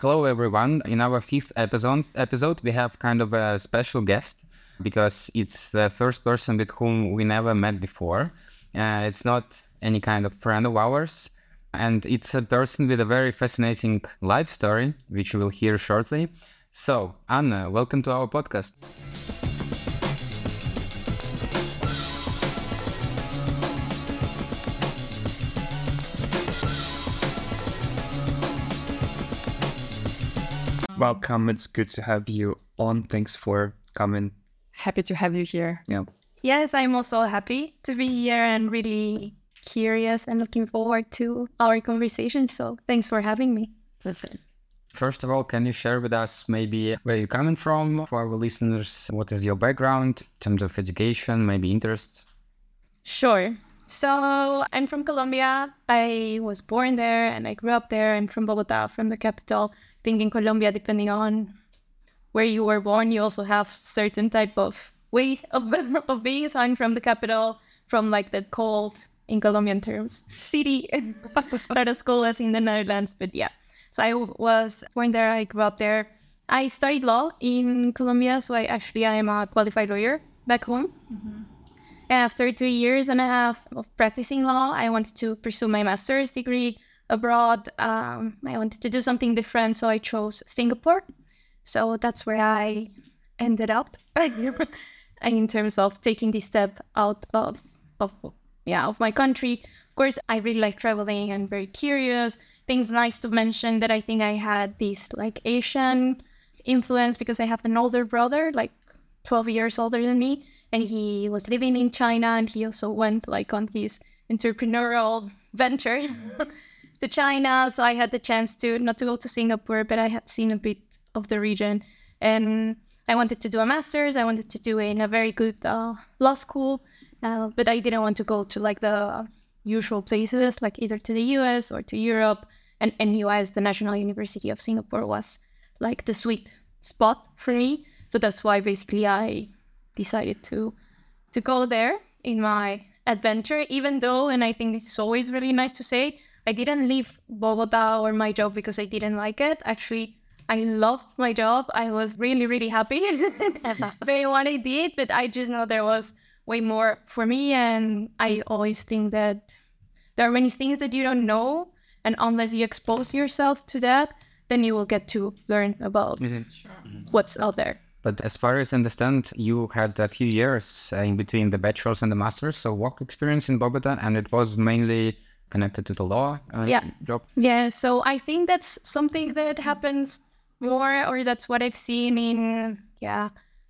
Hello, everyone. In our fifth episode, episode, we have kind of a special guest because it's the first person with whom we never met before. Uh, it's not any kind of friend of ours, and it's a person with a very fascinating life story, which you will hear shortly. So, Ana, welcome to our podcast. Welcome. It's good to have you on. Thanks for coming. Happy to have you here. Yeah. Yes, I'm also happy to be here and really curious and looking forward to our conversation. So thanks for having me. That's it. First of all, can you share with us maybe where you're coming from for our listeners? What is your background in terms of education, maybe interests? Sure. So I'm from Colombia. I was born there and I grew up there. I'm from Bogota, from the capital. I think in Colombia, depending on where you were born, you also have certain type of way of, of being. So I'm from the capital, from like the cold, in Colombian terms, city, not as cold as in the Netherlands. But yeah, so I was born there. I grew up there. I studied law in Colombia, so I actually I am a qualified lawyer back home. Mm-hmm. And after two years and a half of practicing law, I wanted to pursue my master's degree abroad. Um, I wanted to do something different, so I chose Singapore. So that's where I ended up in terms of taking this step out of, of yeah of my country. Of course, I really like traveling. I'm very curious. Things nice to mention that I think I had this like Asian influence because I have an older brother, like 12 years older than me, and he was living in China, and he also went like on his entrepreneurial venture to China. So I had the chance to not to go to Singapore, but I had seen a bit of the region, and I wanted to do a master's. I wanted to do it in a very good uh, law school, uh, but I didn't want to go to like the usual places, like either to the US or to Europe. And NUS, the National University of Singapore, was like the sweet spot for me. So that's why basically I decided to to go there in my adventure, even though, and I think this is always really nice to say, I didn't leave Bogota or my job because I didn't like it. Actually, I loved my job. I was really, really happy doing what I did, but I just know there was way more for me. And I always think that there are many things that you don't know. And unless you expose yourself to that, then you will get to learn about what's out there. But as far as I understand, you had a few years uh, in between the bachelor's and the master's, so work experience in Bogota, and it was mainly connected to the law uh, Yeah. job. Yeah, so I think that's something that happens more, or that's what I've seen in yeah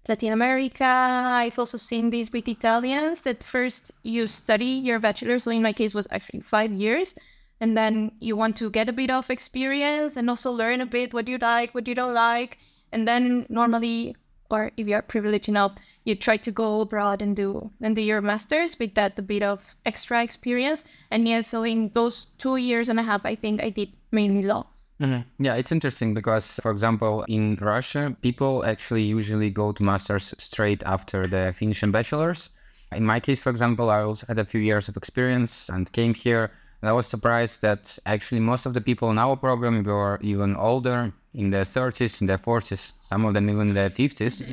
Latin America. I've also seen this with Italians that first you study your bachelor. So in my case, was actually five years, and then you want to get a bit of experience and also learn a bit what you like, what you don't like, and then normally. Or if you are privileged enough, you try to go abroad and do and do your masters with that a bit of extra experience. And yeah, so in those two years and a half, I think I did mainly law. Mm-hmm. Yeah, it's interesting because, for example, in Russia, people actually usually go to masters straight after the finishing bachelor's. In my case, for example, I also had a few years of experience and came here. And I was surprised that actually most of the people in our program were even older, in the 30s, in the 40s, some of them even in their 50s.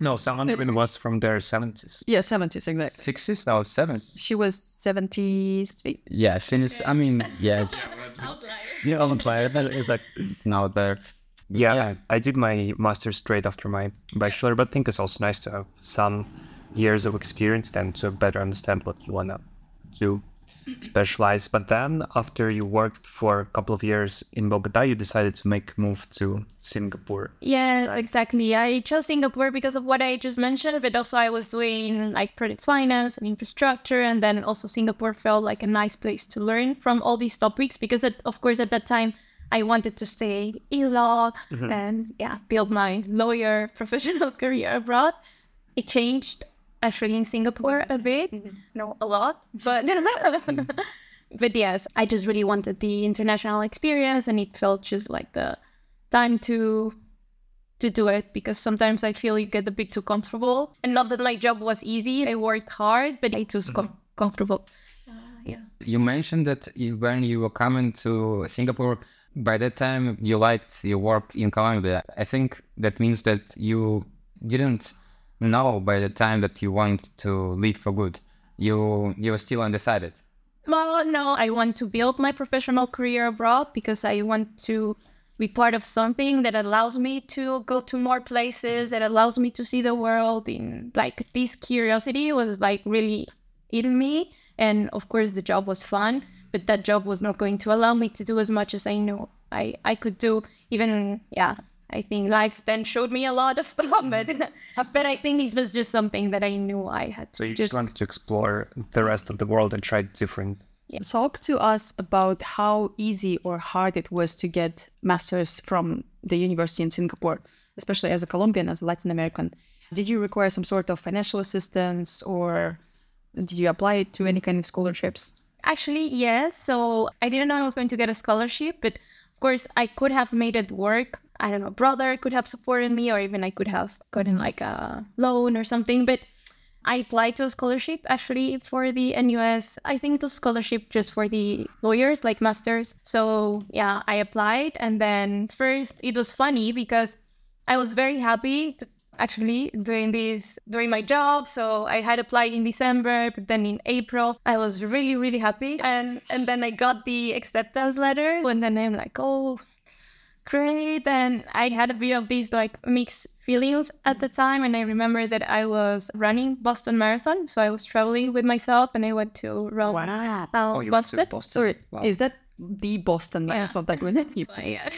No, someone even was from their 70s. Yeah, 70s, exactly. 60s? No, 70s. She was 73. Yeah, she she's, I mean, yes. Yeah, outlier. It's like, it's an outlier. Yeah, Yeah. I did my master's straight after my bachelor, but I think it's also nice to have some years of experience then to better understand what you want to do, specialize. But then after you worked for a couple of years in Bogota, you decided to make move to Singapore. Yeah, exactly. I chose Singapore because of what I just mentioned, but also I was doing like project finance and infrastructure, and then also Singapore felt like a nice place to learn from all these topics because, at, of course, at that time I wanted to stay in law mm-hmm. and yeah, build my lawyer professional career abroad. It changed actually in Singapore a bit, no, a lot, but but yes, I just really wanted the international experience, and it felt just like the time to to do it because sometimes I feel you get a bit too comfortable. And not that my job was easy, I worked hard, but it was com- comfortable. Uh, yeah. You mentioned that you, when you were coming to Singapore, by that time you liked your work in Colombia. I think that means that you didn't know by the time that you want to leave for good. You you were still undecided. Well, no, I want to build my professional career abroad because I want to be part of something that allows me to go to more places, that allows me to see the world. In like this curiosity was like really in me, and of course the job was fun, but that job was not going to allow me to do as much as I know I I could do. Even yeah, I think life then showed me a lot of stuff, but but I think it was just something that I knew I had to. So you just wanted to explore the rest of the world and try different. Talk to us about how easy or hard it was to get masters from the university in Singapore, especially as a Colombian, as a Latin American. Did you require some sort of financial assistance or did you apply to any kind of scholarships? Actually, yes. So I didn't know I was going to get a scholarship, but of course I could have made it work. I don't know, brother could have supported me, or even I could have gotten like a loan or something. But I applied to a scholarship actually for the NUS. I think the scholarship just for the lawyers, like masters. So yeah, I applied, and then first it was funny because I was very happy to actually doing this during my job. So I had applied in December, but then in April I was really really happy, and and then I got the acceptance letter, and then I'm like, oh, great. And I had a bit of these like mixed feelings at the time, and I remember that I was running Boston Marathon, so I was traveling with myself, and I went to run Wow. uh, Oh, you went Boston. to Boston. Sorry, Wow. is that the Boston Marathon that we Yeah.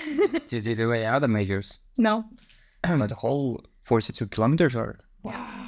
Did you do any other majors? no, But the whole 42 kilometers or wow.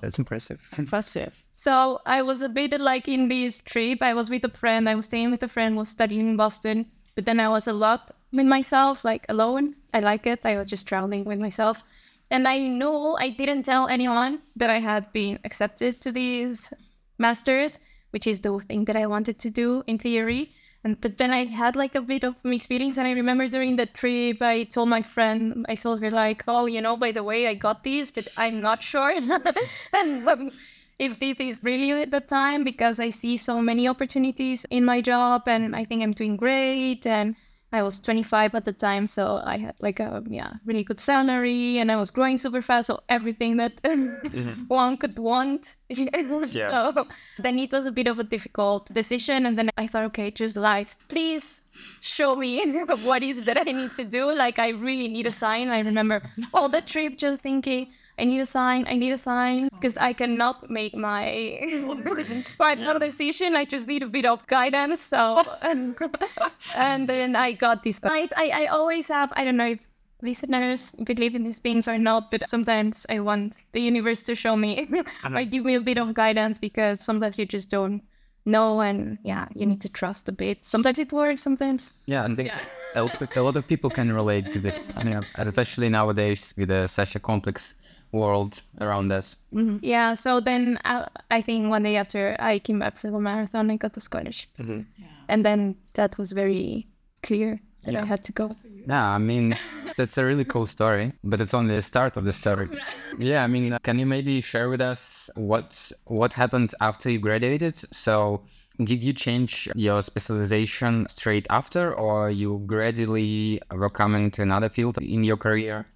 That's impressive. Impressive. So I was a bit like in this trip. I was with a friend. I was staying with a friend. Was studying in Boston. But then I was a lot with myself, like alone. I like it. I was just traveling with myself, and I know I didn't tell anyone that I had been accepted to these masters, which is the thing that I wanted to do in theory. And but then I had like a bit of mixed feelings, and I remember during the trip, I told my friend, I told her like, oh, you know, by the way, I got these, but I'm not sure. and um, if this is really the time because I see so many opportunities in my job and I think I'm doing great and I was 25 at the time so I had like a yeah really good salary and I was growing super fast so everything that mm-hmm. one could want. Yeah. so then it was a bit of a difficult decision and then I thought okay just life. Please show me what is that I need to do. Like I really need a sign. I remember all the trip just thinking I need a sign. I need a sign because I cannot make my final decision. I just need a bit of guidance. So, and then I got this. I, I, I always have. I don't know if listeners believe in these things or not, but sometimes I want the universe to show me or give me a bit of guidance because sometimes you just don't know, and yeah, you need to trust a bit. Sometimes it works. Sometimes Yeah, I think a lot of- a lot of people can relate to this, I mean, especially nowadays with uh, such a complex world around us. Mm-hmm. Yeah, so then I, I think one day after I came back from the marathon, I got the scholarship. Mm-hmm. And then that was very clear that I had to go. Yeah, I mean, that's a really cool story, but it's only the start of the story. Yeah, I mean, uh, can you maybe share with us what what happened after you graduated? So, did you change your specialization straight after, or you gradually were coming to another field in your career?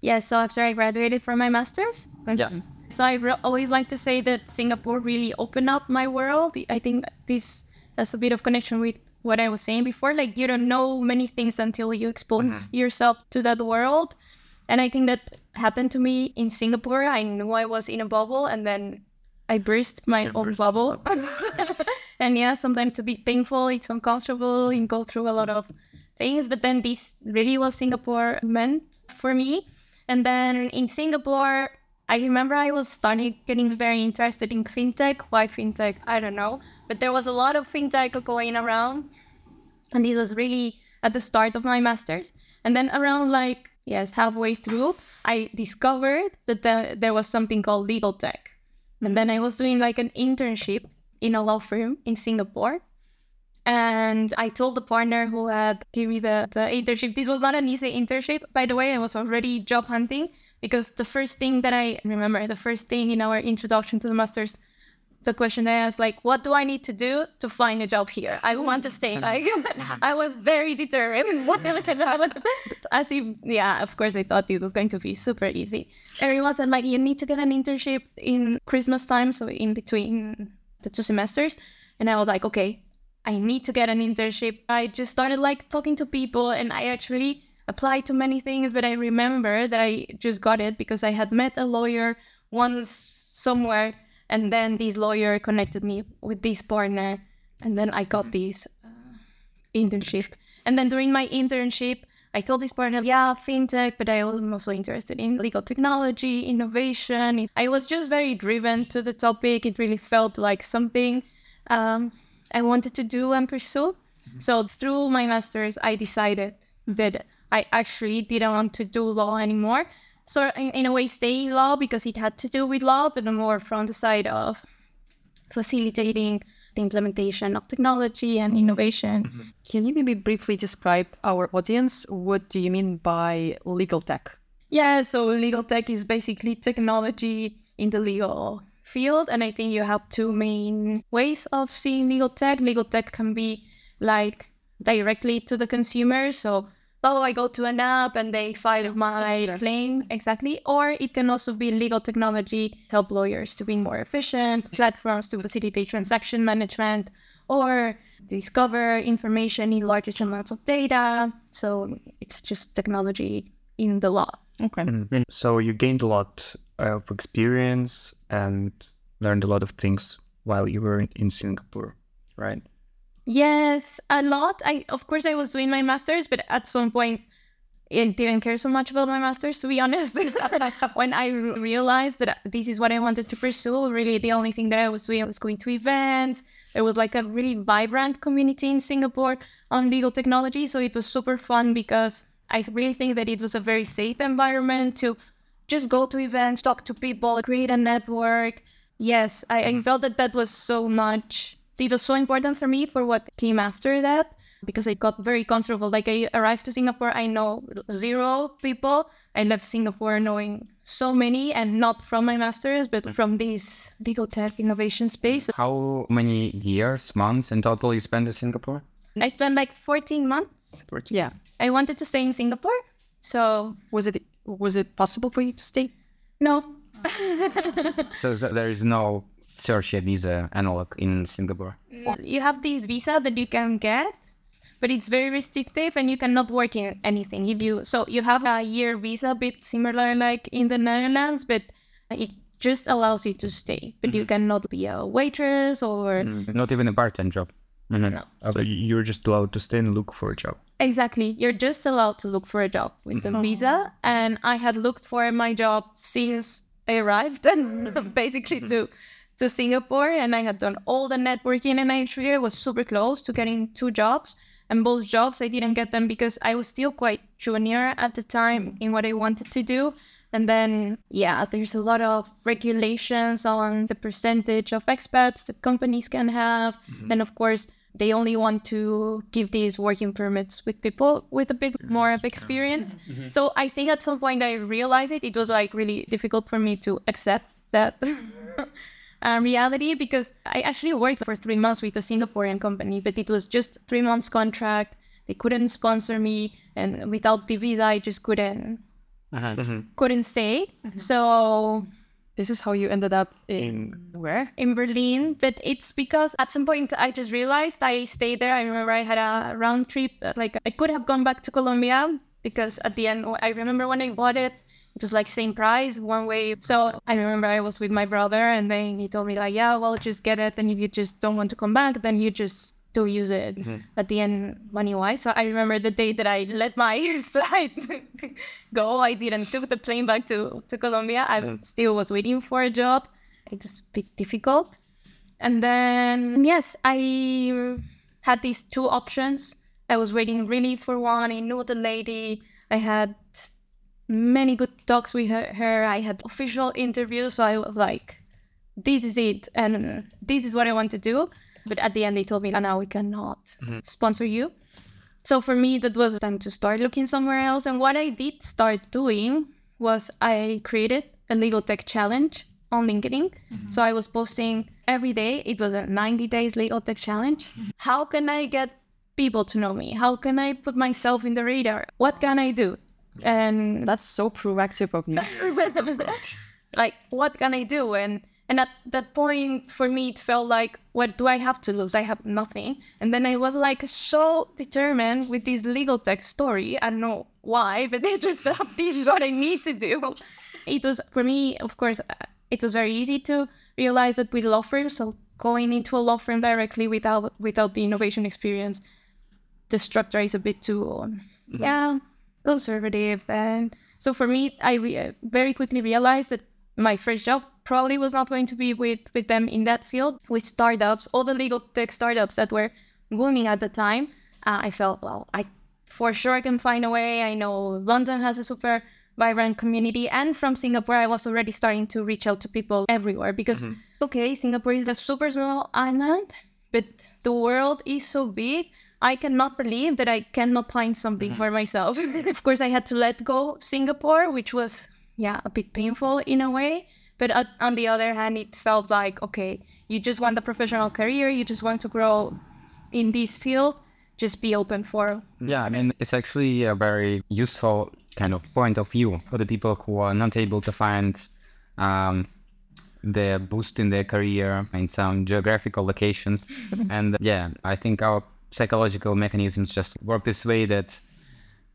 Yeah, so after I graduated from my master's. Yeah. Mm-hmm. So I re- always like to say that Singapore really opened up my world. I think this has a bit of connection with what I was saying before. Like you don't know many things until you expose yourself to that world. And I think that happened to me in Singapore. I knew I was in a bubble and then I burst my own bubble. and yeah, sometimes it's a bit painful, it's uncomfortable, you go through a lot of things. But then this really was Singapore meant for me. And then in Singapore, I remember I was starting getting very interested in fintech. Why fintech? I don't know. But there was a lot of fintech going around. And this was really at the start of my master's. And then around like, yes, halfway through, I discovered that the, there was something called legal tech. And then I was doing like an internship in a law firm in Singapore. And I told the partner who had given me the, the internship, this was not an easy internship. By the way, I was already job hunting because the first thing that I remember, the first thing in our introduction to the master's the question that I asked, like, what do I need to do to find a job here? I want to stay. Mm-hmm. Like, I was very determined. As if, yeah, of course, I thought it was going to be super easy. Everyone said, like, you need to get an internship in Christmas time, so in between the two semesters. And I was like, okay, I need to get an internship. I just started like talking to people and I actually applied to many things, but I remember that I just got it because I had met a lawyer once somewhere and then this lawyer connected me with this partner and then I got this uh, internship. And then during my internship, I told this partner, yeah, fintech, but I was also interested in legal technology, innovation. I was just very driven to the topic. It really felt like something um, I wanted to do and pursue. Mm-hmm. So through my master's, I decided that I actually didn't want to do law anymore. So in, in a way, stay law because it had to do with law, but more from the side of facilitating the implementation of technology and mm-hmm. innovation. Mm-hmm. Can you maybe briefly describe our audience? What do you mean by legal tech? Yeah, so legal tech is basically technology in the legal field. And I think you have two main ways of seeing legal tech. Legal tech can be like directly to the consumer. So, oh, I go to an app and they file my claim. Exactly. Or it can also be legal technology, help lawyers to be more efficient, platforms to facilitate transaction management, or discover information in largest amounts of data. So it's just technology in the law. Okay. Mm-hmm. So you gained a lot of experience and learned a lot of things while you were in Singapore, right? Yes, a lot. I of course I was doing my masters, but at some point I didn't care so much about my masters to be honest. when I realized that this is what I wanted to pursue, really the only thing that I was doing was going to events. There was like a really vibrant community in Singapore on legal technology, so it was super fun because I really think that it was a very safe environment to just go to events, talk to people, create a network. Yes, I, I mm-hmm. felt that that was so much. It was so important for me for what came after that because I got very comfortable. Like I arrived to Singapore, I know zero people. I left Singapore knowing so many, and not from my masters, but mm. from this legal tech innovation space. How many years, months in total you spent in Singapore? I spent like 14 months. 14. Yeah. I wanted to stay in Singapore. So was it was it possible for you to stay? No. so there is no tertiary visa analog in Singapore. You have this visa that you can get, but it's very restrictive and you cannot work in anything. If you so you have a year visa, a bit similar like in the Netherlands, but it just allows you to stay. But mm-hmm. you cannot be a waitress or mm, not even a part-time job. Mm-hmm. No. Okay. So you're just allowed to stay and look for a job. Exactly. You're just allowed to look for a job with the mm-hmm. visa. And I had looked for my job since I arrived and basically to to Singapore and I had done all the networking and I actually was super close to getting two jobs. And both jobs I didn't get them because I was still quite junior at the time in what I wanted to do. And then, yeah, there's a lot of regulations on the percentage of expats that companies can have. Mm-hmm. Then, of course, they only want to give these working permits with people with a bit more of experience. Mm-hmm. So I think at some point I realized it. It was like really difficult for me to accept that uh, reality because I actually worked for three months with a Singaporean company, but it was just three months contract. They couldn't sponsor me, and without the visa, I just couldn't uh-huh. Mm-hmm. couldn't stay. Mm-hmm. So this is how you ended up in, in, where? In Berlin. But it's because at some point I just realized I stayed there. I remember I had a round trip. Like I could have gone back to Colombia because at the end, I remember when I bought it, it was like same price one way. So I remember I was with my brother and then he told me like, yeah, well, just get it. And if you just don't want to come back, then you just to use it mm-hmm. at the end money wise. So I remember the day that I let my flight go. I didn't took the plane back to, to Colombia. I mm. still was waiting for a job. It was a bit difficult. And then yes, I had these two options. I was waiting really for one. I knew the lady. I had many good talks with her. I had official interviews. So I was like, this is it. And this is what I want to do. But at the end, they told me, Ana, we cannot mm-hmm. sponsor you. So for me, that was the time to start looking somewhere else. And what I did start doing was I created a legal tech challenge on LinkedIn. Mm-hmm. So I was posting every day. It was a 90 days legal tech challenge. How can I get people to know me? How can I put myself in the radar? What can I do? And That's so proactive of you. like what can i do and and at that point for me it felt like what do i have to lose? I have nothing. And then i was like so determined with this legal tech story. I don't know why but it just felt this is what i need to do. It was for me of course uh, it was very easy to realize that with law firms so going into a law firm directly without without the innovation experience the structure is a bit too um, mm-hmm. yeah conservative. And so for me i re- uh, very quickly realized that my first job probably was not going to be with with them in that field. With startups all the legal tech startups that were booming at the time uh, i felt well i for sure I can find a way. I know london has a super vibrant community. And from singapore i was already starting to reach out to people everywhere because okay singapore is a super small island but the world is so big I cannot believe that I cannot find something for myself. of course, I had to let go Singapore, which was yeah a bit painful in a way. But uh, on the other hand, it felt like okay, you just want a professional career, you just want to grow in this field. Just be open for Yeah, I mean, it's actually a very useful kind of point of view for the people who are not able to find um, the boost in their career in some geographical locations. and yeah, I think our psychological mechanisms just work this way that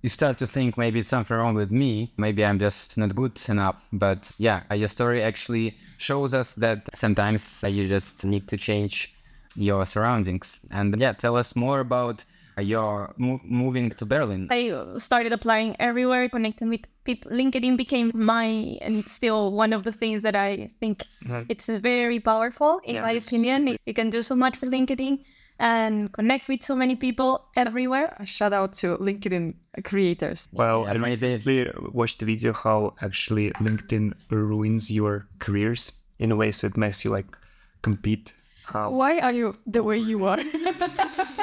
you start to think maybe it's something wrong with me. Maybe I'm just not good enough. But yeah, uh, your story actually shows us that sometimes uh, you just need to change your surroundings. And yeah, tell us more about uh, your mo- moving to Berlin. I started applying everywhere, connecting with people. LinkedIn became my, and still one of the things that I think mm-hmm. it's very powerful, in my opinion. You can do so much with LinkedIn and connect with so many people everywhere. A shout out to LinkedIn creators. Well, I recently watched the video how actually LinkedIn ruins your careers in a way, so it makes you like compete. How Why are you the way you are?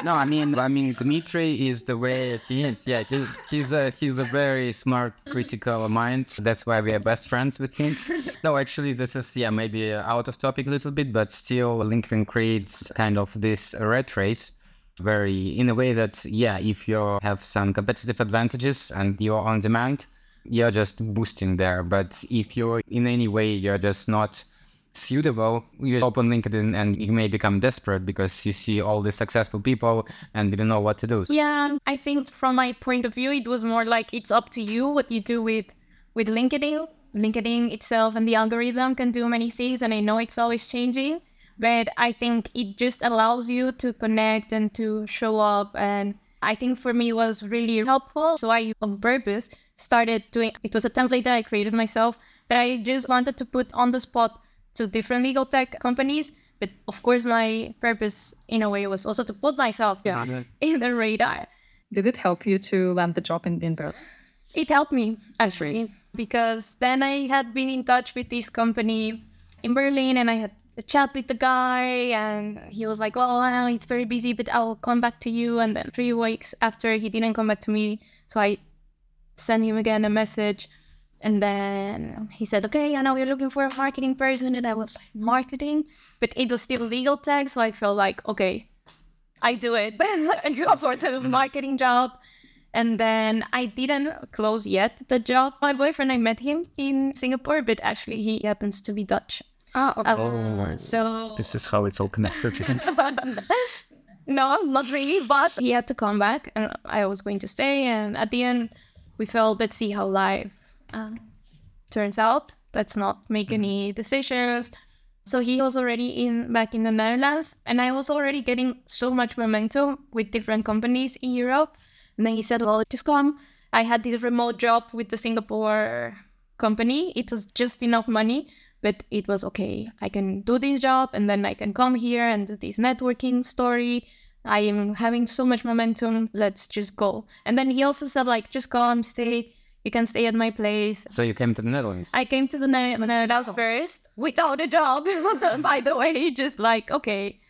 No, I mean, I mean, Dmitry is the way he is. Yeah, he's he's a he's a very smart, critical mind. That's why we are best friends with him. No, actually, this is yeah maybe out of topic a little bit, but still, LinkedIn creates kind of this red race, very in a way that yeah, if you have some competitive advantages and you're on demand, you're just boosting there. But if you're in any way you're just not suitable, you open LinkedIn and you may become desperate because you see all the successful people and you don't know what to do. Yeah, I think from my point of view, it was more like it's up to you what you do with with LinkedIn. LinkedIn itself and the algorithm can do many things, and I know it's always changing. But I think it just allows you to connect and to show up, and I think for me it was really helpful. So I, on purpose, started doing. It was a template that I created myself but I just wanted to put on the spot to different legal tech companies. But of course, my purpose in a way was also to put myself Yeah. in the radar. Did it help you to land the job in, in Berlin? It helped me actually because then I had been in touch with this company in Berlin and I had a chat with the guy and he was like, "Well, I know it's very busy, but I'll come back to you." And then three weeks after, he didn't come back to me, so I sent him again a message. And then he said, Okay, I know you're looking for a marketing person. And I was like, Marketing? But it was still legal tech. So I felt like, Okay, I do it. I go for the marketing job. And then I didn't close yet the job. My boyfriend, I met him in Singapore, but actually he happens to be Dutch. Ah, okay. Uh, so this is how it's all connected. no, not really. But he had to come back, and I was going to stay. And at the end, we felt, let's see how life uh, turns out. Let's not make any decisions. So he was already in back in the Netherlands, and I was already getting so much momentum with different companies in Europe. And then he said, "Well, just come." I had this remote job with the Singapore company. It was just enough money, but it was okay. I can do this job, and then I can come here and do this networking story. I am having so much momentum. Let's just go. And then he also said, like, just come, stay. You can stay at my place. So you came to the Netherlands. I came to the Ne- Netherlands first without a job, by the way, just like, okay,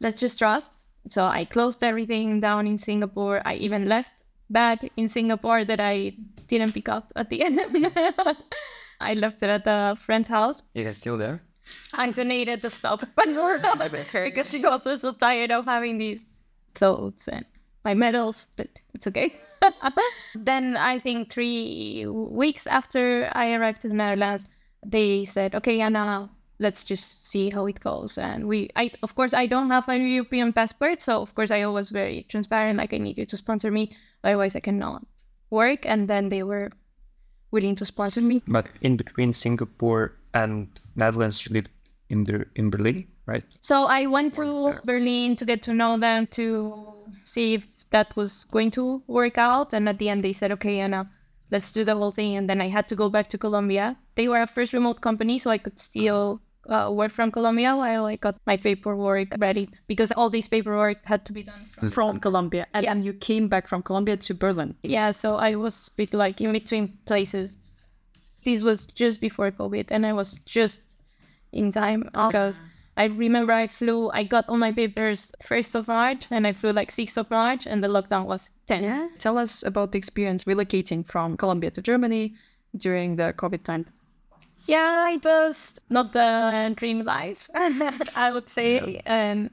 let's just trust. So I closed everything down in Singapore. I even left bag in Singapore that I didn't pick up at the end. I left it at a friend's house. Is it still there? I donated the stuff because she was also so tired of having these clothes and my medals, but it's okay. then I think three weeks after I arrived to the Netherlands, they said, "Okay, Ana, let's just see how it goes." And we, I of course, I don't have a European passport, so of course I was very transparent. Like I need you to sponsor me, otherwise I cannot work. And then they were willing to sponsor me. But in between Singapore and Netherlands, you lived in the in Berlin, right? So I went to Berlin to get to know them to see if that was going to work out. And at the end, they said, "Okay, Ana, let's do the whole thing." And then I had to go back to Colombia. They were a first remote company, so I could still uh, work from Colombia while I got my paperwork ready because all this paperwork had to be done from. From Colombia. And then you came back from Colombia to Berlin. Yeah, so I was a bit like in between places. This was just before COVID, and I was just in time because I remember I flew, I got all my papers 1st of March and I flew like 6th of March and the lockdown was 10. Tell us about the experience relocating from Colombia to Germany during the COVID time. Yeah, it was not the dream life, I would say. And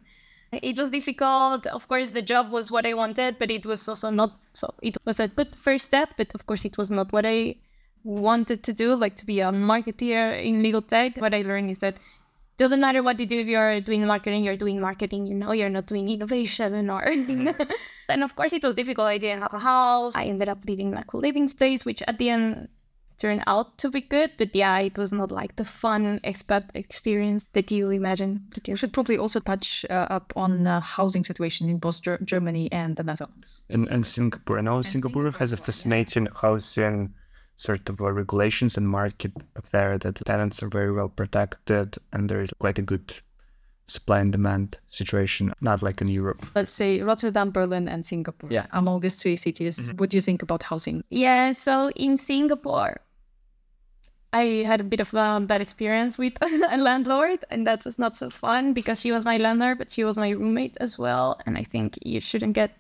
um, it was difficult. Of course, the job was what I wanted, but it was also not so. It was a good first step, but of course, it was not what I wanted to do, like to be a marketeer in legal tech. What I learned is that doesn't matter what you do if you're doing marketing you're doing marketing. You know you're not doing innovation or and of course it was difficult. I didn't have a house. I ended up living in a co-living space which at the end turned out to be good. But yeah it was not like the fun expat experience that you imagine that you We should probably also touch uh, up on uh, housing situation in both Ger- Germany and the Netherlands. And, and Singapore. I know Singapore, has a fascinating housing sort of uh, regulations and market up there that tenants are very well protected and there is quite a good supply and demand situation, not like in Europe. Let's say Rotterdam, Berlin, and Singapore. Yeah. Among these three cities, what do you think about housing? Yeah, so in Singapore, I had a bit of a bad experience with a landlord, and that was not so fun because she was my landlord, but she was my roommate as well. And I think you shouldn't get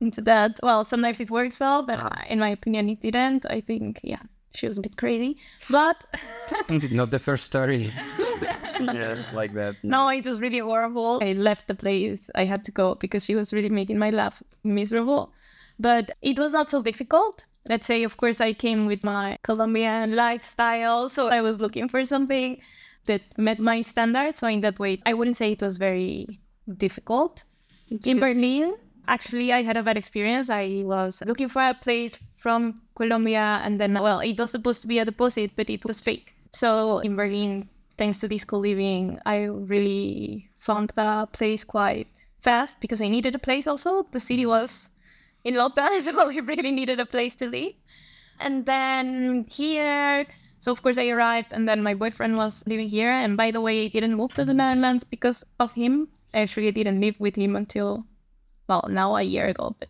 into that. Well, sometimes it works well, but ah. in my opinion, it didn't. I think, yeah, she was a bit crazy. But Not the first story. yeah, like that. no, it was really horrible. I left the place. I had to go because she was really making my life miserable. But it was not so difficult. Let's say, of course, I came with my Colombian lifestyle. So I was looking for something that met my standards. So in that way, I wouldn't say it was very difficult. in Berlin, actually, I had a bad experience. I was looking for a place from Colombia, and then, well, it was supposed to be a deposit, but it was fake. So in Berlin, thanks to this co-living, I really found the place quite fast because I needed a place also. The city was in lockdown, so I really needed a place to live. And then here, so of course I arrived, and then my boyfriend was living here. And by the way, I didn't move to the Netherlands because of him. I actually didn't live with him until, well, now a year ago, but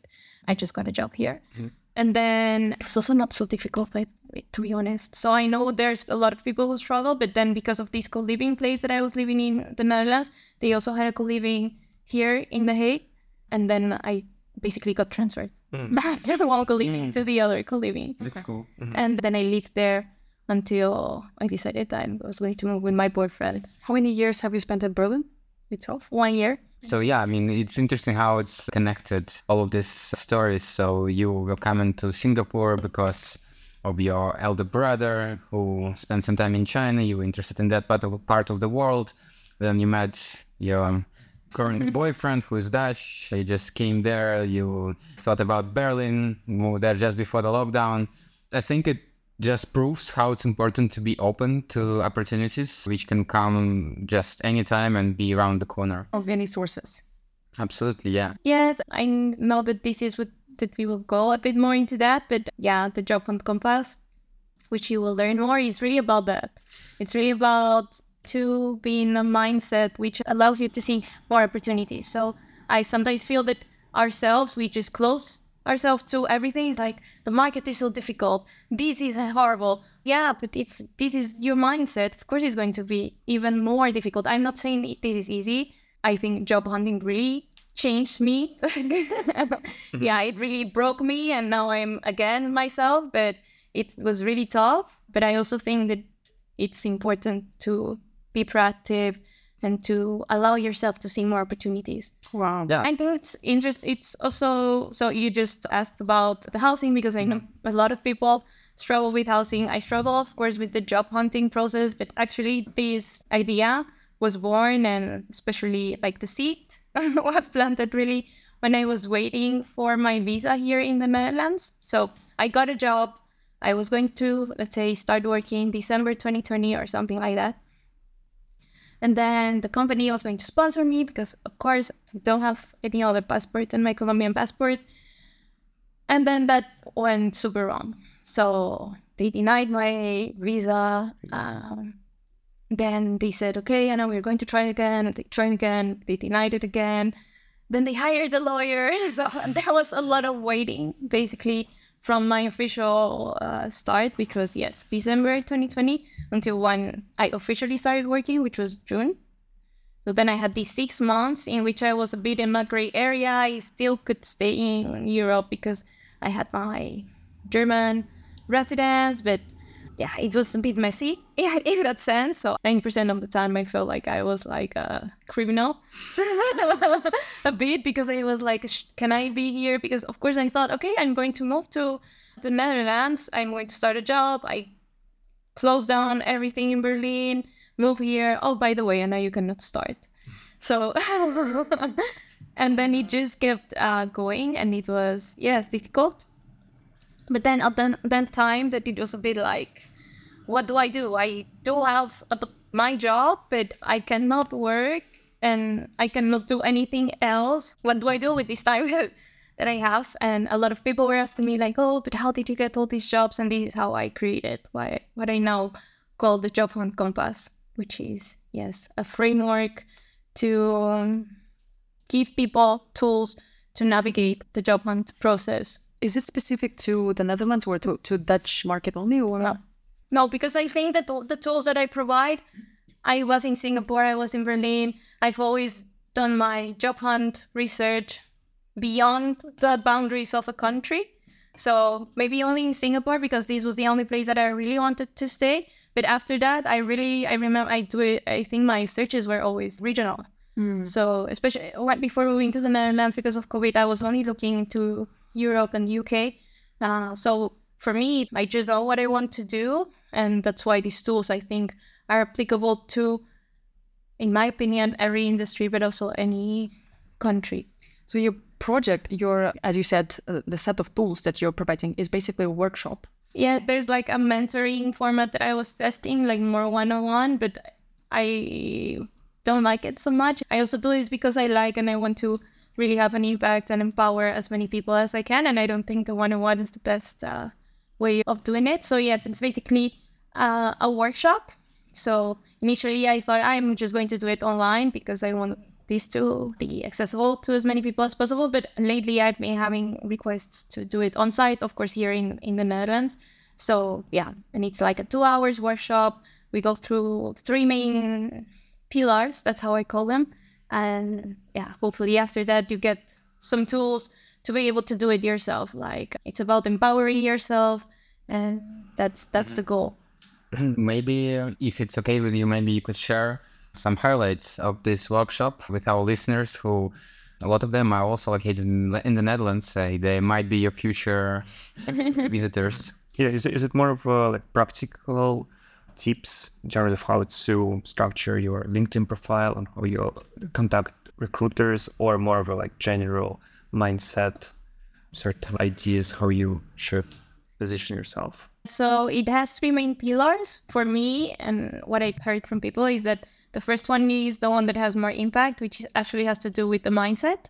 I just got a job here. Mm-hmm. And then it's also not so difficult, but, to be honest. So I know there's a lot of people who struggle, but then because of this co-living place that I was living in the Netherlands, they also had a co-living here in The Hague. And then I basically got transferred mm. back from one co-living mm. to the other co-living. That's cool. Mm-hmm. And then I lived there until I decided I was going to move with my boyfriend. How many years have you spent in Berlin itself? One year. So yeah, I mean, it's interesting how it's connected, all of these stories. So you were coming to Singapore because of your elder brother who spent some time in China. You were interested in that part of, part of the world. Then you met your current boyfriend who is Dutch. You just came there. You thought about Berlin, moved there just before the lockdown. I think it just proves how it's important to be open to opportunities which can come just anytime and be around the corner. Of any sources? Absolutely, yeah. Yes, I know that this is what that we will go a bit more into that, but yeah, the Job Hunt Compass, which you will learn more, is really about that. It's really about to be in a mindset which allows you to see more opportunities. So I sometimes feel that ourselves we just close ourselves to everything. It's like the market is so difficult. This is horrible. Yeah, but if this is your mindset, of course it's going to be even more difficult. I'm not saying this is easy. I think job hunting really changed me. yeah, it really broke me and now I'm again myself, but it was really tough. But I also think that it's important to be proactive, and to allow yourself to see more opportunities. Wow. Yeah. I think it's interesting. It's also so you just asked about the housing because I know mm-hmm. a lot of people struggle with housing. I struggle, of course, with the job hunting process, but actually, this idea was born, and especially like the seed was planted really when I was waiting for my visa here in the Netherlands. So I got a job. I was going to, let's say, start working December 2020 or something like that. And then the company was going to sponsor me because, of course, I don't have any other passport than my Colombian passport. And then that went super wrong. So they denied my visa. Um, then they said, okay, and now we're going to try again. And they tried again. They denied it again. Then they hired a lawyer. So there was a lot of waiting, basically, from my official uh, start, was, yes, December 2020, until when I officially started working, which was June. So then I had these six months in which I was a bit in my gray area. I still could stay in Europe because I had my German residence, but yeah, it was a bit messy in, in that sense. So 90% of the time, I felt like I was like a criminal a bit because I was like, can I be here? Because of course I thought, okay, I'm going to move to the Netherlands. I'm going to start a job. I close down everything in Berlin, move here. Oh, by the way, and now you cannot start. So, and then it just kept uh, going, and it was yes difficult. But then at the, that time, that it was a bit like, what do I do? I do have a, my job, but I cannot work and I cannot do anything else. What do I do with this time that I have? And a lot of people were asking me like, oh, but how did you get all these jobs? And this is how I created why what I now call the Job Hunt Compass, which is yes a framework to um, give people tools to navigate the job hunt process. Is it specific to the Netherlands or to, to Dutch market only? Or No, no, because I think that the tools that I provide, I was in Singapore, I was in Berlin. I've always done my job hunt research beyond the boundaries of a country. So maybe only in Singapore because this was the only place that I really wanted to stay. But after that, I really I remember I do it. I think my searches were always regional. Hmm. So especially right before moving to the Netherlands because of COVID, I was only looking into Europe and UK. Uh, so for me, I just know what I want to do, and that's why these tools I think are applicable to, in my opinion, every industry, but also any country. So your project, your as you said, uh, the set of tools that you're providing is basically a workshop. Yeah, there's like a mentoring format that I was testing, like more one on one, but I don't like it so much. I also do this because I like and I want to really have an impact and empower as many people as I can. And I don't think the one on one is the best uh, way of doing it. So, yes, it's basically uh, a workshop. So, initially, I thought I'm just going to do it online because I want this to be accessible to as many people as possible. But lately, I've been having requests to do it on site, of course, here in, in the Netherlands. So, yeah, and it's like a two hours workshop. We go through three main pillars, that's how I call them. And yeah, hopefully after that, you get some tools to be able to do it yourself. Like it's about empowering yourself, and that's that's the goal. maybe uh, if it's okay with you, maybe you could share some highlights of this workshop with our listeners who a lot of them are also located in, in the Netherlands. Uh, they might be your future visitors. Yeah, is it, is it more of a like practical tips terms of how to structure your LinkedIn profile and how you contact recruiters, or more of a like general mindset, certain ideas how you should position yourself? So it has three main pillars for me, and what I've heard from people is that the first one is the one that has more impact, which actually has to do with the mindset.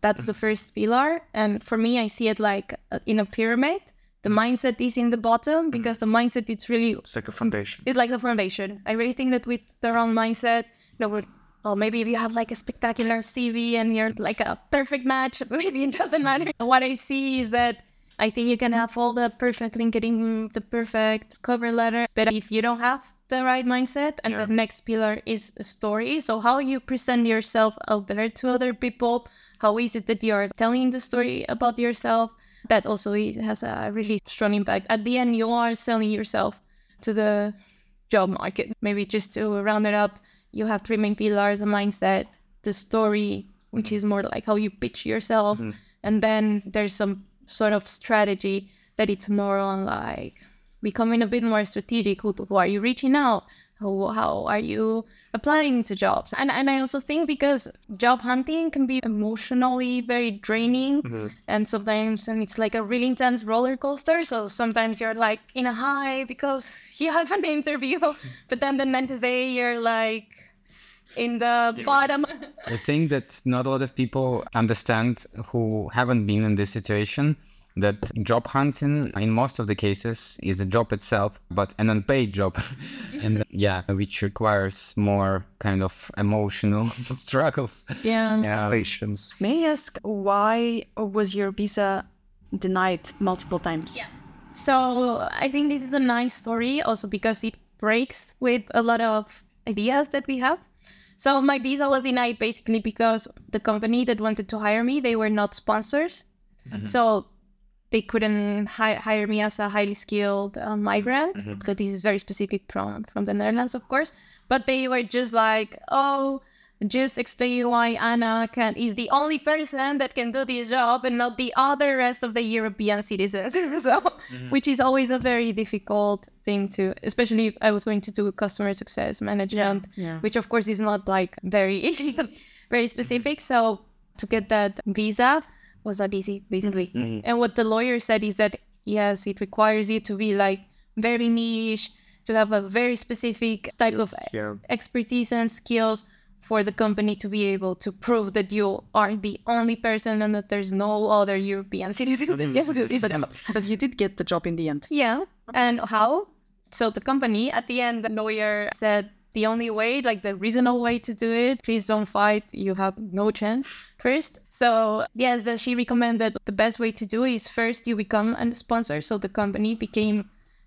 That's the first pillar, and for me, I see it like in a pyramid. The mindset is in the bottom mm. because the mindset it's really It's like a foundation. it's like the foundation. I really think that with the wrong mindset, know, we're- or maybe if you have like a spectacular CV and you're like a perfect match, maybe it doesn't matter. Mm. What I see is that I think you can have all the perfect LinkedIn, the perfect cover letter, but if you don't have the right mindset, and the next pillar is a story. So how you present yourself out there to other people, how is it that you're telling the story about yourself? That also is, has a really strong impact. At the end, you are selling yourself to the job market. Maybe just to round it up, you have three main pillars: the mindset, the story, which is more like how you pitch yourself, mm-hmm. and then there's some sort of strategy that it's more on like becoming a bit more strategic. Who, who are you reaching out? How, how are you applying to jobs? And and I also think because job hunting can be emotionally very draining, mm-hmm. and sometimes and it's like a really intense roller coaster. So sometimes you're like in a high because you have an interview, but then the next day you're like in the bottom. I think that not a lot of people understand who haven't been in this situation that job hunting in most of the cases is a job itself but an unpaid job and yeah which requires more kind of emotional struggles yeah. Yeah, patience. May I ask why was your visa denied multiple times? Yeah. So I think this is a nice story also because it breaks with a lot of ideas that we have. So my visa was denied basically because the company that wanted to hire me, they were not sponsors. Mm-hmm. So they couldn't hi- hire me as a highly skilled uh, migrant. Mm-hmm. So this is very specific from from the Netherlands, of course. But they were just like, oh, just explain why Ana can is the only person that can do this job and not the other rest of the European citizens. so, mm-hmm. which is always a very difficult thing to, especially if I was going to do customer success management, Yeah. which of course is not like very very mm-hmm. specific. So to get that visa was not easy, basically. And what the lawyer said is that yes, it requires you to be like very niche, to have a very specific type of Yeah. expertise and skills for the company to be able to prove that you are the only person and that there's no other European citizen that can do this job. But you did get the job in the end. Yeah. And how? So the company at the end, the lawyer said the only way, like the reasonable way to do it, please don't fight. You have no chance first. So yes, that she recommended the best way to do is first you become a sponsor. So the company became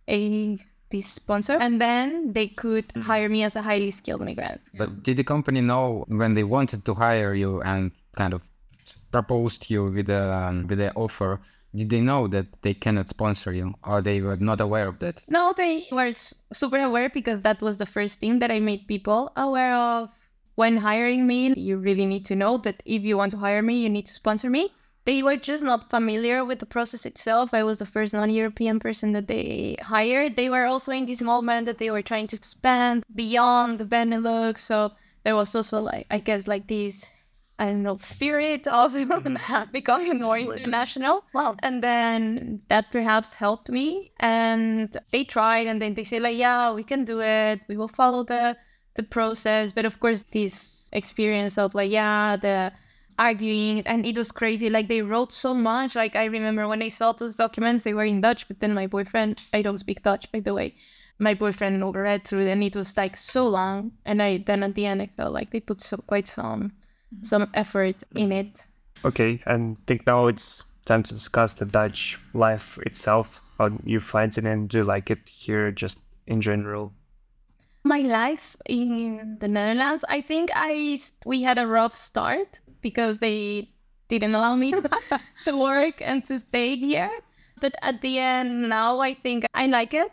a this sponsor and then they could hire me as a highly skilled migrant. but did the company know when they wanted to hire you and kind of proposed you with a um, with the offer did they know that they cannot sponsor you or they were not aware of that No, they were super aware because that was the first thing that I made people aware of. When hiring me, you really need to know that if you want to hire me, you need to sponsor me. They were just not familiar with the process itself. I was the first non European person that they hired. They were also in this moment that they were trying to expand beyond the Benelux. So there was also, like, I guess, like this. I don't know, spirit of mm-hmm. becoming more international. Wow. And then that perhaps helped me. And they tried and then they say like, yeah, we can do it. We will follow the the process. But of course this experience of like, yeah, the arguing and it was crazy. Like they wrote so much. Like I remember when I saw those documents, they were in Dutch, but then my boyfriend I don't speak Dutch by the way. My boyfriend read through and it was like so long. And I then at the end I felt like they put so quite some Mm-hmm. some effort in mm-hmm. it. Okay, and think now it's time to discuss the Dutch life itself. How you find it and do you like it here just in general? my life in the Netherlands, I think I we had a rough start because they didn't allow me to work and to stay here. But at the end, now I think I like it.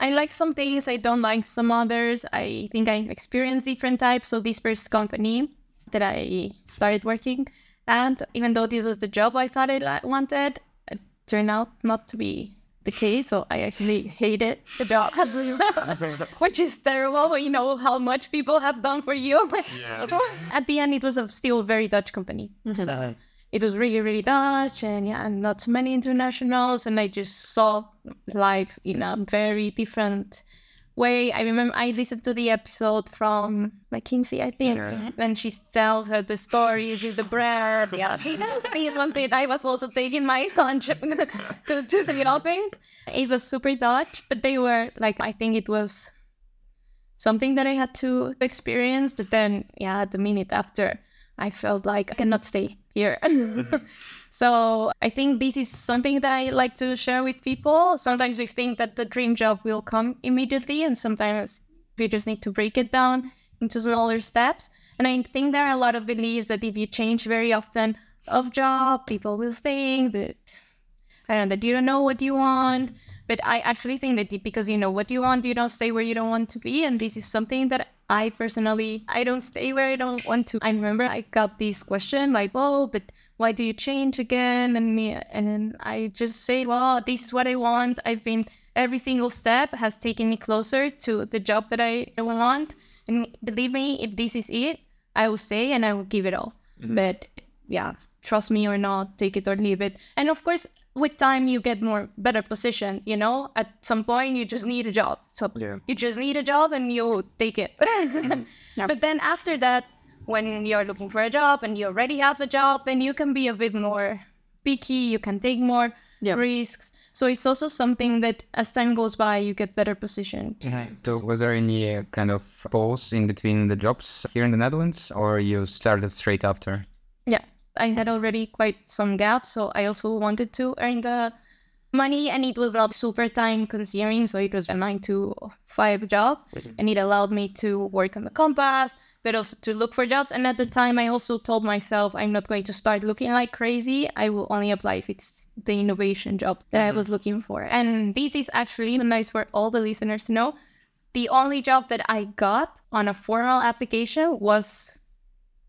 I like some things, I don't like some others. I think I experienced different types. So this first company that I started working, and even though this was the job I thought I wanted, it turned out not to be the case. So I actually hated the job, which is terrible when you know how much people have done for you. So at the end, it was a still very Dutch company. Mm-hmm. So it was really, really Dutch, and yeah, and not so many internationals. And I just saw life in a very different way. I remember I listened to the episode from McKinsey, I think, and she tells her the stories with the bread. Yeah, this it. I was also taking my lunch to, to the office. It was super Dutch, but they were like, I think it was something that I had to experience. But then, yeah, the minute after, I felt like I cannot stay here. Mm-hmm. so I think this is something that I like to share with people. Sometimes we think that the dream job will come immediately, and sometimes we just need to break it down into smaller steps. And I think there are a lot of beliefs that if you change very often of job, people will think that I don't know that you don't know what you want. But I actually think that because you know what you want, you don't stay where you don't want to be. And this is something that I personally, I don't stay where I don't want to. I remember I got this question like, oh, but why do you change again? And, and I just say, well, this is what I want. I've been, every single step has taken me closer to the job that I want. And believe me, if this is it, I will stay and I will give it all. Mm-hmm. But yeah, trust me or not, take it or leave it. And of course, with time you get more better position you know at some point you just need a job so yeah. you just need a job and you take it yeah. but then after that when you're looking for a job and you already have a job then you can be a bit more picky you can take more yeah. risks so it's also something that as time goes by you get better positioned mm-hmm. so was there any uh, kind of pause in between the jobs here in the netherlands or you started straight after yeah I had already quite some gaps, so I also wanted to earn the money and it was not super time consuming so it was a nine to five job mm-hmm. and it allowed me to work on the compass but also to look for jobs and at the time i also told myself i'm not going to start looking like crazy i will only apply if it's the innovation job that mm-hmm. i was looking for and this is actually nice for all the listeners to know the only job that i got on a formal application was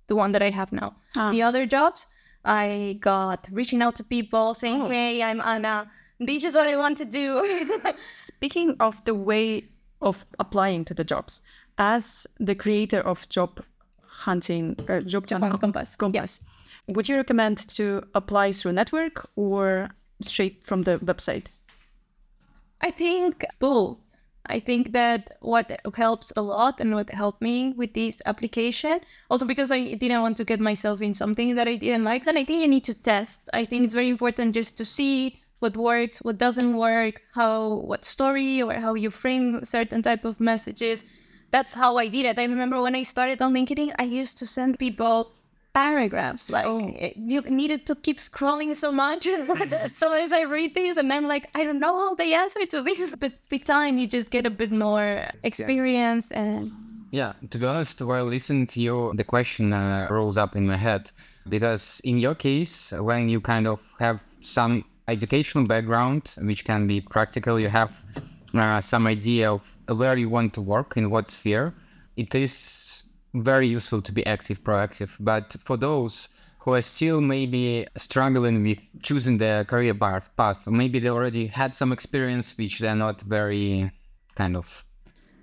the one that I have now. Ah. The other jobs, I got reaching out to people saying, oh. "Hey, I'm Ana. This is what I want to do." Speaking of the way of applying to the jobs, as the creator of job hunting, uh, job, job hunt compass, compass, yes. would you recommend to apply through network or straight from the website? I think both. I think that what helps a lot and what helped me with this application, also because I didn't want to get myself in something that I didn't like, then I think you need to test. I think it's very important just to see what works, what doesn't work, how what story or how you frame certain type of messages. That's how I did it. I remember when I started on LinkedIn, I used to send people paragraphs. Like oh. you needed to keep scrolling so much. so Sometimes I read these and I'm like, I don't know all the answer to this. But with time, you just get a bit more experience and. Yeah, to be honest, while listening to you, the question uh, rolls up in my head because in your case, when you kind of have some educational background, which can be practical, you have uh, some idea of where you want to work in what sphere. It is very useful to be active, proactive. But for those who are still maybe struggling with choosing their career path, path, maybe they already had some experience which they're not very kind of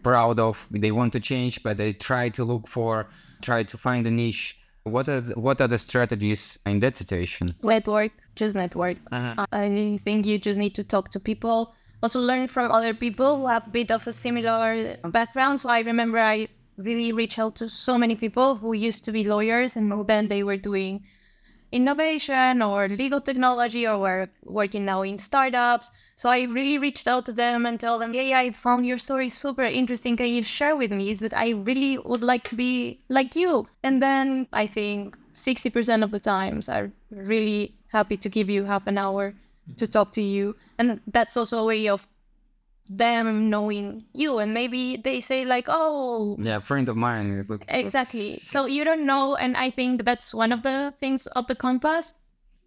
proud of. They want to change, but they try to look for, try to find a niche. What are the, what are the strategies in that situation? Network, just network. Uh-huh. I think you just need to talk to people. Also learn from other people who have a bit of a similar background. So I remember I really reach out to so many people who used to be lawyers and then they were doing innovation or legal technology or were working now in startups. So I really reached out to them and tell them, yeah, yeah, I found your story super interesting. Can you share with me? Is that I really would like to be like you. And then I think 60% of the times are really happy to give you half an hour to talk to you. And that's also a way of them knowing you and maybe they say like oh. Yeah friend of mine exactly. So you don't know and i think that's one of the things of the compass.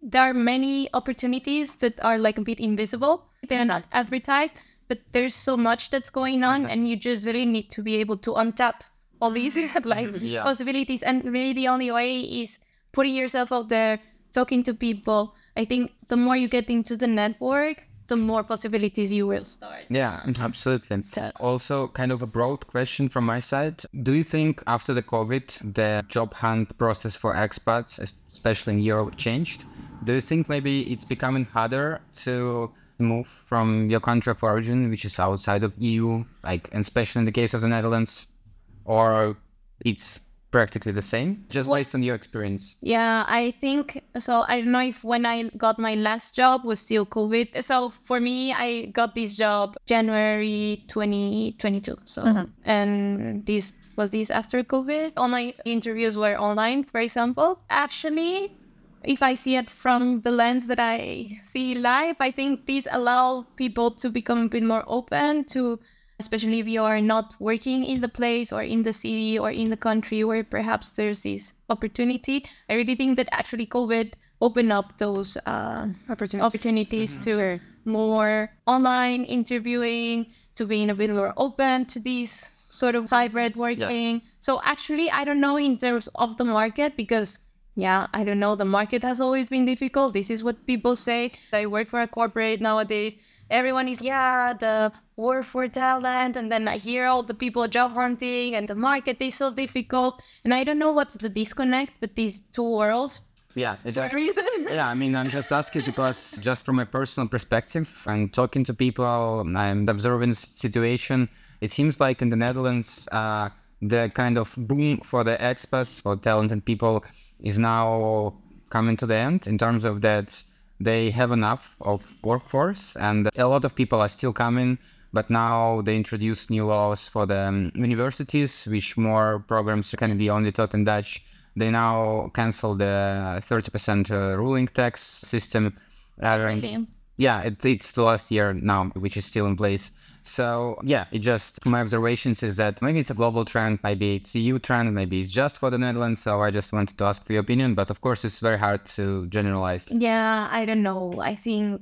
There are many opportunities that are like a bit invisible they're not advertised but there's so much that's going on and you just really need to be able to untap all these like mm-hmm. yeah. possibilities. And really the only way is putting yourself out there talking to people. I think the more you get into the network the more possibilities you will start. Yeah, absolutely. So. Also, kind of a broad question from my side. Do you think after the COVID, the job hunt process for expats, especially in Europe, changed? Do you think maybe it's becoming harder to move from your country of origin, which is outside of EU, like and especially in the case of the Netherlands, or it's practically the same, just what? based on your experience? Yeah, I think so. I don't know if when I got my last job was still COVID. So for me, I got this job January 2022. So mm-hmm. and this was this after COVID. All my interviews were online, for example. Actually, if I see it from the lens that I see live, I think these allow people to become a bit more open to especially if you are not working in the place or in the city or in the country where perhaps there's this opportunity. I really think that actually COVID opened up those uh, opportunities, opportunities mm-hmm. to more online interviewing, to being a bit more open to these sort of hybrid working. So actually, I don't know in terms of the market because yeah, I don't know. The market has always been difficult. This is what people say. I work for a corporate nowadays. Everyone is, yeah, the war for talent. And then I hear all the people job hunting and the market is so difficult. And I don't know what's the disconnect with these two worlds. Yeah, it a reason. yeah, I mean, I'm just asking because just from a personal perspective and talking to people and observing the situation, it seems like in the Netherlands, uh, the kind of boom for the expats, for talented people, is now coming to the end in terms of that they have enough of workforce and a lot of people are still coming but now they introduced new laws for the um, universities which more programs can be only taught in dutch they now cancel the 30% uh, ruling tax system Uh, Really? yeah it, it's the last year now which is still in place so yeah it just my observations is that maybe it's a global trend maybe it's a eu trend maybe it's just for the netherlands so i just wanted to ask for your opinion but of course it's very hard to generalize Yeah, I don't know. I think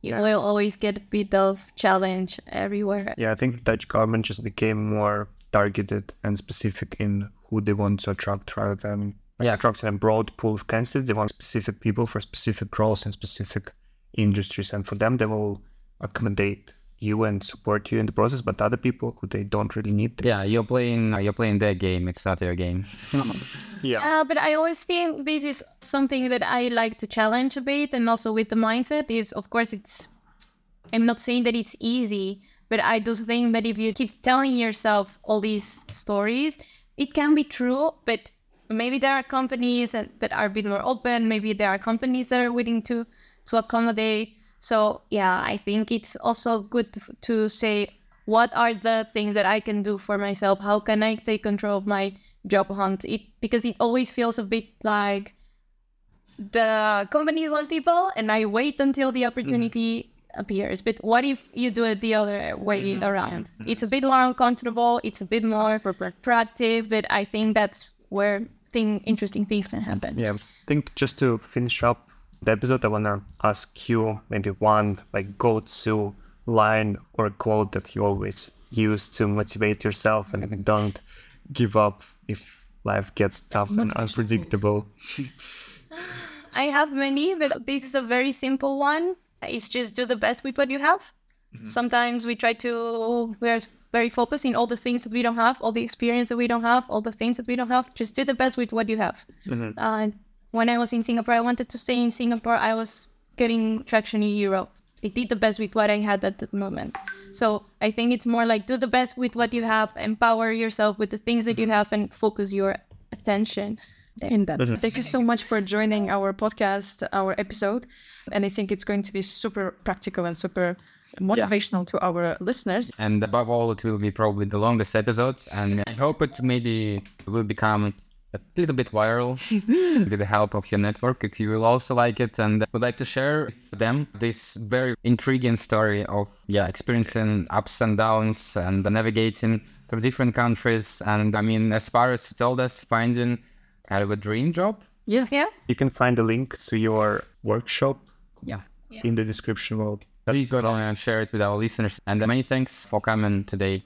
you will always get a bit of challenge everywhere. Yeah, I think the Dutch government just became more targeted and specific in who they want to attract rather than yeah, attracting a broad pool of candidates. They want specific people for specific roles and specific industries. And for them, they will accommodate you and support you in the process, but other people who they don't really need. They, yeah you're playing you're playing their game it's not your game yeah. Uh, but I always feel this is something that I like to challenge a bit, and also with the mindset is, of course, it's. I'm not saying that it's easy, but I do think that if you keep telling yourself all these stories, it can be true. But maybe there are companies that that are a bit more open. Maybe there are companies that are willing to to accommodate. So yeah, I think it's also good to, to say what are the things that I can do for myself? How can I take control of my job hunt? It because it always feels a bit like the companies want people and I wait until the mm-hmm. opportunity appears. But what if you do it the other way mm-hmm. around? It's a bit more uncomfortable, it's a bit more proactive, but I think that's where thing interesting things can happen. Yeah, I think just to finish up the episode, I want to ask you maybe one like go-to line or quote that you always use to motivate yourself and don't give up if life gets tough and unpredictable. I have many, but this is a very simple one. It's just do the best with what you have. Sometimes we try to, we're very focused in all the things that we don't have, all the experience that we don't have, all the things that we don't have. Just do the best with what you have. Uh, when I was in Singapore, I wanted to stay in Singapore. I was getting traction in Europe. I did the best with what I had at the moment. So I think it's more like do the best with what you have, empower yourself with the things that you have, and focus your attention. in that. Thank you so much for joining our podcast, our episode. And I think it's going to be super practical and super motivational to our listeners. and above all it will be probably the longest episodes and i hope it maybe will become a little bit viral with the help of your network if you will also like it and would like to share with them this very intriguing story of yeah experiencing ups and downs and navigating through different countries and i mean as far as you told us finding kind of a dream job Yeah. Yeah. You can find a link to your workshop yeah in the description below. please go on and share it with our listeners and many thanks for coming today